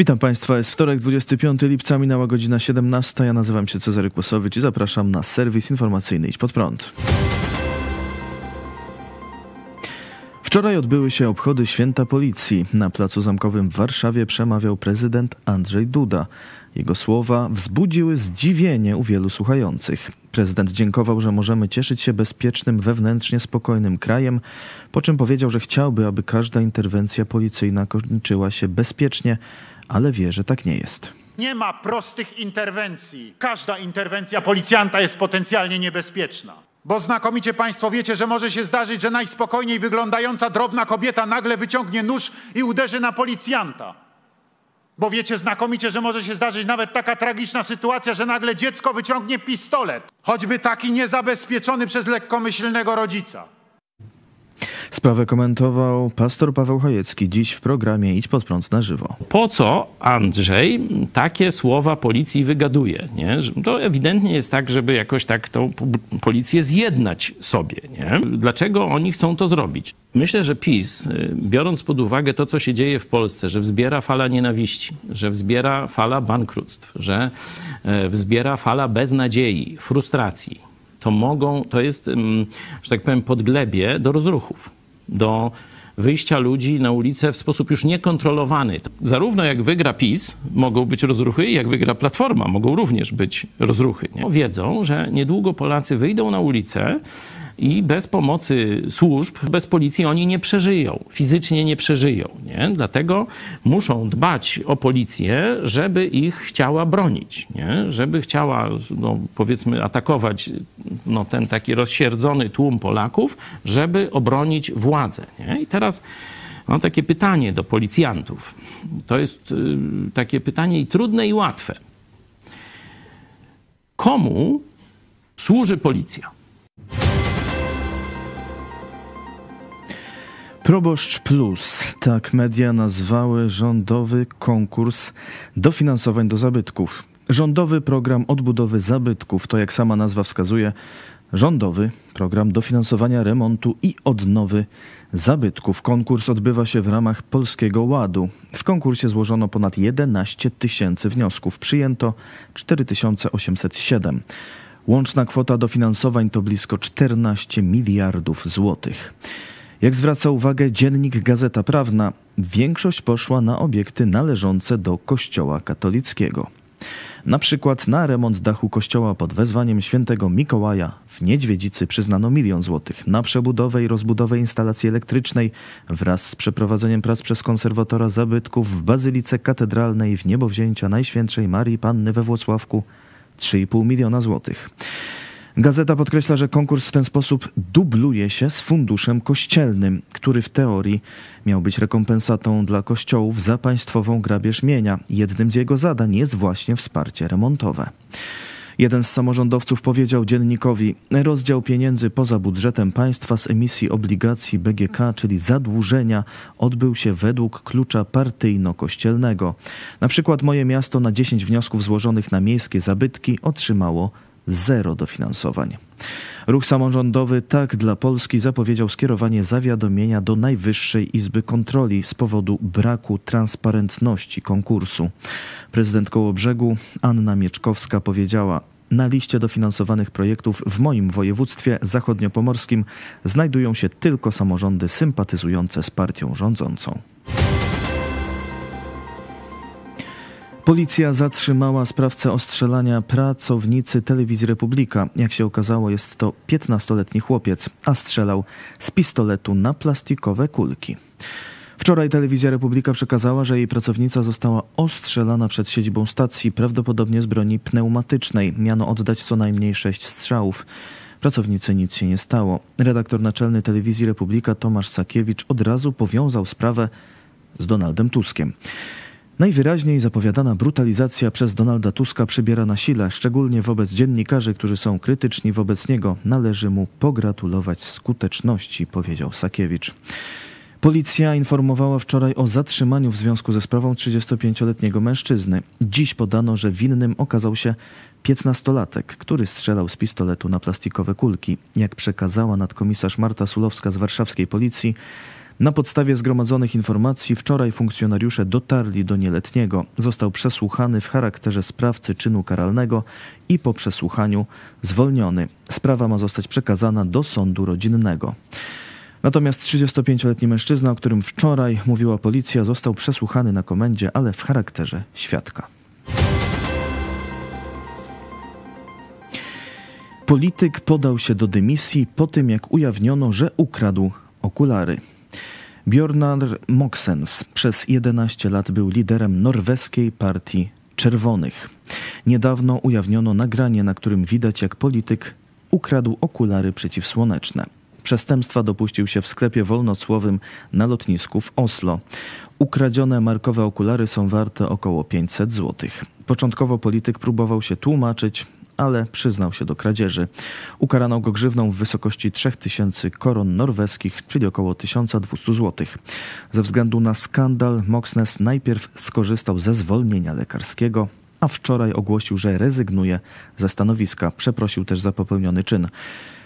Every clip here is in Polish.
Witam Państwa, jest wtorek, 25 lipca, minęła godzina 17. Ja nazywam się Cezary Kłosowicz i zapraszam na serwis informacyjny Idź Pod Prąd. Wczoraj odbyły się obchody Święta Policji. Na Placu Zamkowym w Warszawie przemawiał prezydent Andrzej Duda. Jego słowa wzbudziły zdziwienie u wielu słuchających. Prezydent dziękował, że możemy cieszyć się bezpiecznym, wewnętrznie spokojnym krajem, po czym powiedział, że chciałby, aby każda interwencja policyjna kończyła się bezpiecznie, ale wie, że tak nie jest. Nie ma prostych interwencji. Każda interwencja policjanta jest potencjalnie niebezpieczna. Bo znakomicie Państwo wiecie, że może się zdarzyć, że najspokojniej wyglądająca drobna kobieta nagle wyciągnie nóż i uderzy na policjanta. Bo wiecie znakomicie, że może się zdarzyć nawet taka tragiczna sytuacja, że nagle dziecko wyciągnie pistolet, choćby taki niezabezpieczony przez lekkomyślnego rodzica. Sprawę komentował pastor Paweł Chojecki dziś w programie Idź pod prąd na żywo. Po co Andrzej takie słowa policji wygaduje? Nie? To ewidentnie jest tak, żeby jakoś tak tą policję zjednać sobie. Nie? Dlaczego oni chcą to zrobić? Myślę, że PiS, y, biorąc pod uwagę to, co się dzieje w Polsce, że wzbiera fala nienawiści, że wzbiera fala bankructw, że e, wzbiera fala beznadziei, frustracji, to mogą, to jest, mm, że tak powiem, podglebie do rozruchów do wyjścia ludzi na ulicę w sposób już niekontrolowany. Zarówno jak wygra PiS, mogą być rozruchy, jak wygra Platforma, mogą również być rozruchy. Nie? Wiedzą, że niedługo Polacy wyjdą na ulicę i bez pomocy służb, bez policji oni nie przeżyją, fizycznie nie przeżyją. Nie? Dlatego muszą dbać o policję, żeby ich chciała bronić, nie? żeby chciała, no, powiedzmy, atakować no, ten taki rozsierdzony tłum Polaków, żeby obronić władzę. Nie? I teraz mam takie pytanie do policjantów. To jest y, takie pytanie i trudne, i łatwe. Komu służy policja? Proboszcz Plus, tak media nazwały rządowy konkurs dofinansowań do zabytków. Rządowy program odbudowy zabytków to, jak sama nazwa wskazuje, rządowy program dofinansowania remontu i odnowy zabytków. Konkurs odbywa się w ramach Polskiego Ładu. W konkursie złożono ponad 11 tysięcy wniosków, przyjęto 4807. Łączna kwota dofinansowań to blisko 14 miliardów złotych. Jak zwraca uwagę dziennik Gazeta Prawna, większość poszła na obiekty należące do Kościoła katolickiego. Na przykład na remont dachu kościoła pod wezwaniem świętego Mikołaja w Niedźwiedzicy przyznano milion złotych, na przebudowę i rozbudowę instalacji elektrycznej wraz z przeprowadzeniem prac przez konserwatora zabytków w Bazylice Katedralnej w niebowzięcia Najświętszej Marii Panny we Włocławku 3,5 miliona złotych. Gazeta podkreśla, że konkurs w ten sposób dubluje się z funduszem kościelnym, który w teorii miał być rekompensatą dla kościołów za państwową grabież mienia. Jednym z jego zadań jest właśnie wsparcie remontowe. Jeden z samorządowców powiedział dziennikowi: Rozdział pieniędzy poza budżetem państwa z emisji obligacji BGK, czyli zadłużenia, odbył się według klucza partyjno-kościelnego. Na przykład moje miasto na 10 wniosków złożonych na miejskie zabytki otrzymało zero dofinansowań. Ruch samorządowy Tak dla Polski zapowiedział skierowanie zawiadomienia do Najwyższej Izby Kontroli z powodu braku transparentności konkursu. Prezydent Kołobrzegu Anna Mieczkowska powiedziała: na liście dofinansowanych projektów w moim województwie zachodniopomorskim znajdują się tylko samorządy sympatyzujące z partią rządzącą. Policja zatrzymała sprawcę ostrzelania pracownicy telewizji Republika. Jak się okazało, jest to 15-letni chłopiec, a strzelał z pistoletu na plastikowe kulki. Wczoraj telewizja Republika przekazała, że jej pracownica została ostrzelana przed siedzibą stacji, prawdopodobnie z broni pneumatycznej. Miano oddać co najmniej sześć strzałów. Pracownicy nic się nie stało. Redaktor naczelny telewizji Republika Tomasz Sakiewicz od razu powiązał sprawę z Donaldem Tuskiem. Najwyraźniej zapowiadana brutalizacja przez Donalda Tuska przybiera na sile, szczególnie wobec dziennikarzy, którzy są krytyczni wobec niego. Należy mu pogratulować skuteczności, powiedział Sakiewicz. Policja informowała wczoraj o zatrzymaniu w związku ze sprawą 35-letniego mężczyzny. Dziś podano, że winnym okazał się 15-latek, który strzelał z pistoletu na plastikowe kulki. Jak przekazała nadkomisarz Marta Sulowska z warszawskiej policji, Na podstawie zgromadzonych informacji wczoraj funkcjonariusze dotarli do nieletniego. Został przesłuchany w charakterze sprawcy czynu karalnego i po przesłuchaniu zwolniony. Sprawa ma zostać przekazana do sądu rodzinnego. Natomiast 35-letni mężczyzna, o którym wczoraj mówiła policja, został przesłuchany na komendzie, ale w charakterze świadka. Polityk podał się do dymisji po tym, jak ujawniono, że ukradł okulary. Bjornar Moxens przez 11 lat był liderem norweskiej partii Czerwonych. Niedawno ujawniono nagranie, na którym widać, jak polityk ukradł okulary przeciwsłoneczne. Przestępstwa dopuścił się w sklepie wolnocłowym na lotnisku w Oslo. Ukradzione markowe okulary są warte około 500 zł. Początkowo polityk próbował się tłumaczyć, ale przyznał się do kradzieży. Ukarano go grzywną w wysokości 3000 koron norweskich, czyli około 1200 zł. Ze względu na skandal Moxnes najpierw skorzystał ze zwolnienia lekarskiego, a wczoraj ogłosił, że rezygnuje ze stanowiska. Przeprosił też za popełniony czyn.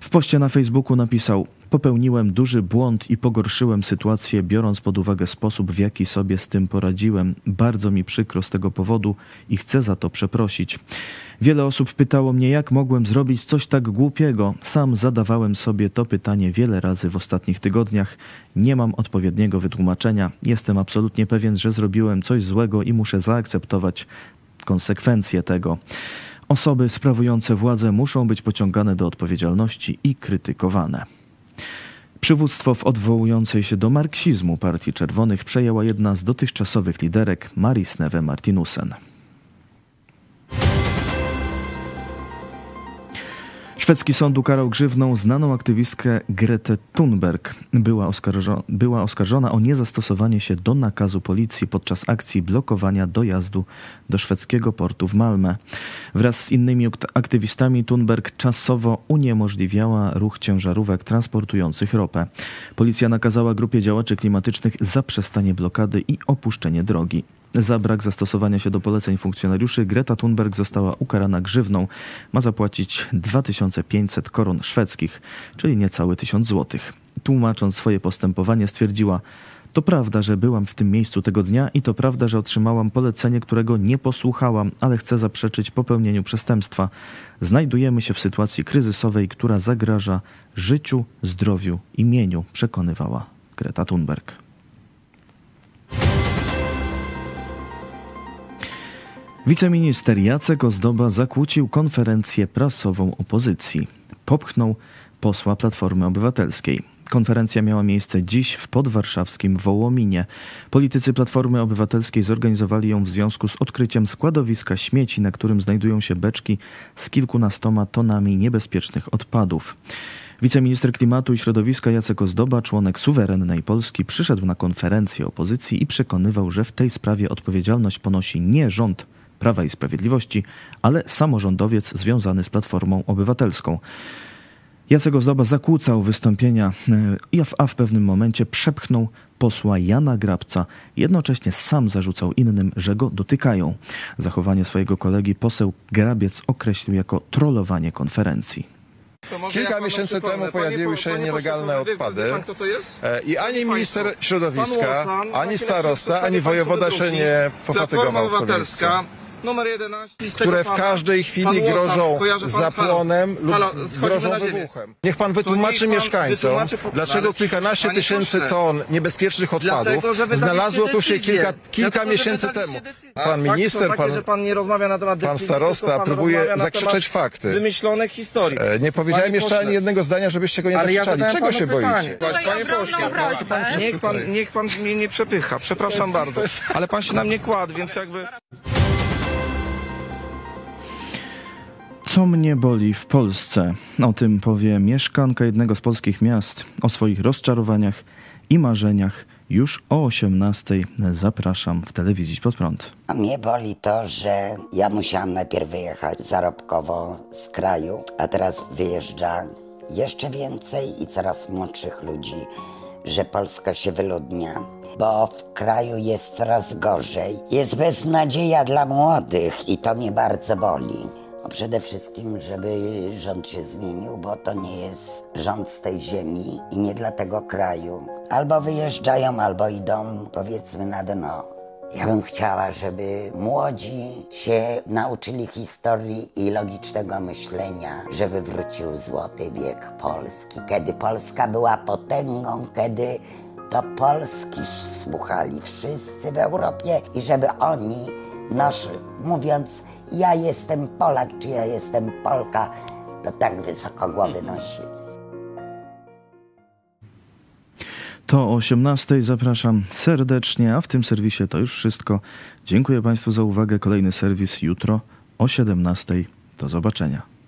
W poście na Facebooku napisał: Popełniłem duży błąd i pogorszyłem sytuację, biorąc pod uwagę sposób, w jaki sobie z tym poradziłem. Bardzo mi przykro z tego powodu i chcę za to przeprosić. Wiele osób pytało mnie, jak mogłem zrobić coś tak głupiego. Sam zadawałem sobie to pytanie wiele razy w ostatnich tygodniach. Nie mam odpowiedniego wytłumaczenia. Jestem absolutnie pewien, że zrobiłem coś złego i muszę zaakceptować konsekwencje tego. Osoby sprawujące władzę muszą być pociągane do odpowiedzialności i krytykowane. Przywództwo w odwołującej się do marksizmu Partii Czerwonych przejęła jedna z dotychczasowych liderek, Maris Neve Martinussen. Szwedzki sąd ukarał grzywną znaną aktywistkę Gretę Thunberg. Była, oskarżo była oskarżona o niezastosowanie się do nakazu policji podczas akcji blokowania dojazdu do szwedzkiego portu w Malmę. Wraz z innymi aktywistami Thunberg czasowo uniemożliwiała ruch ciężarówek transportujących ropę. Policja nakazała grupie działaczy klimatycznych zaprzestanie blokady i opuszczenie drogi. Za brak zastosowania się do poleceń funkcjonariuszy Greta Thunberg została ukarana grzywną. Ma zapłacić 2500 koron szwedzkich, czyli niecałe 1000 złotych. Tłumacząc swoje postępowanie stwierdziła, to prawda, że byłam w tym miejscu tego dnia i to prawda, że otrzymałam polecenie, którego nie posłuchałam, ale chcę zaprzeczyć popełnieniu przestępstwa. Znajdujemy się w sytuacji kryzysowej, która zagraża życiu, zdrowiu i mieniu, przekonywała Greta Thunberg. Wiceminister Jacek Ozdoba zakłócił konferencję prasową opozycji. Popchnął posła Platformy Obywatelskiej. Konferencja miała miejsce dziś w podwarszawskim Wołominie. Politycy Platformy Obywatelskiej zorganizowali ją w związku z odkryciem składowiska śmieci, na którym znajdują się beczki z kilkunastoma tonami niebezpiecznych odpadów. Wiceminister Klimatu i Środowiska Jacek Ozdoba, członek suwerennej Polski, przyszedł na konferencję opozycji i przekonywał, że w tej sprawie odpowiedzialność ponosi nie rząd, Prawa i Sprawiedliwości, ale samorządowiec związany z Platformą Obywatelską. Jacek Ozdoba zakłócał wystąpienia, e, a w pewnym momencie przepchnął posła Jana Grabca. Jednocześnie sam zarzucał innym, że go dotykają. Zachowanie swojego kolegi poseł Grabiec określił jako trollowanie konferencji. Kilka miesięcy temu pojawiły się nielegalne odpady e, i ani minister środowiska, ani starosta, ani wojewoda się nie pofatygował w to miejsce numer 11, które w każdej chwili grożą zapłonem lub grożą wybuchem. Niech pan wytłumaczy mieszkańcom, dlaczego kilkanaście tysięcy ton niebezpiecznych odpadów znalazło tu się kilka, kilka miesięcy temu. Pan minister, pan, pan starosta próbuje zakrzyczeć fakty. Wymyślonych historii. E, nie powiedziałem jeszcze ani jednego zdania, żebyście go nie zakrzyczali. Czego się boicie? Panie pośle, niech pan, niech pan mnie nie przepycha. Przepraszam bardzo. Ale pan się na mnie kładł, więc jakby... Co mnie boli w Polsce? O tym powie mieszkanka jednego z polskich miast. O swoich rozczarowaniach i marzeniach już o 18 zapraszam w telewizji pod prąd. A mnie boli to, że ja musiałam najpierw wyjechać zarobkowo z kraju, a teraz wyjeżdża jeszcze więcej i coraz młodszych ludzi, że Polska się wyludnia bo w kraju jest coraz gorzej. Jest beznadzieja dla młodych i to mnie bardzo boli Przede wszystkim, żeby rząd się zmienił, bo to nie jest rząd z tej ziemi i nie dla tego kraju. Albo wyjeżdżają, albo idą, powiedzmy, na dno. Ja bym chciała, żeby młodzi się nauczyli historii i logicznego myślenia, żeby wrócił złoty wiek Polski, kiedy Polska była potęgą, kiedy do Polski słuchali wszyscy w Europie i żeby oni, nasz, mówiąc ja jestem Polak, czy ja jestem Polka, to tak wysoko głowy nosili. To o 18 zapraszam serdecznie, a w tym serwisie to już wszystko. Dziękuję Państwu za uwagę. Kolejny serwis jutro o 17. Do zobaczenia.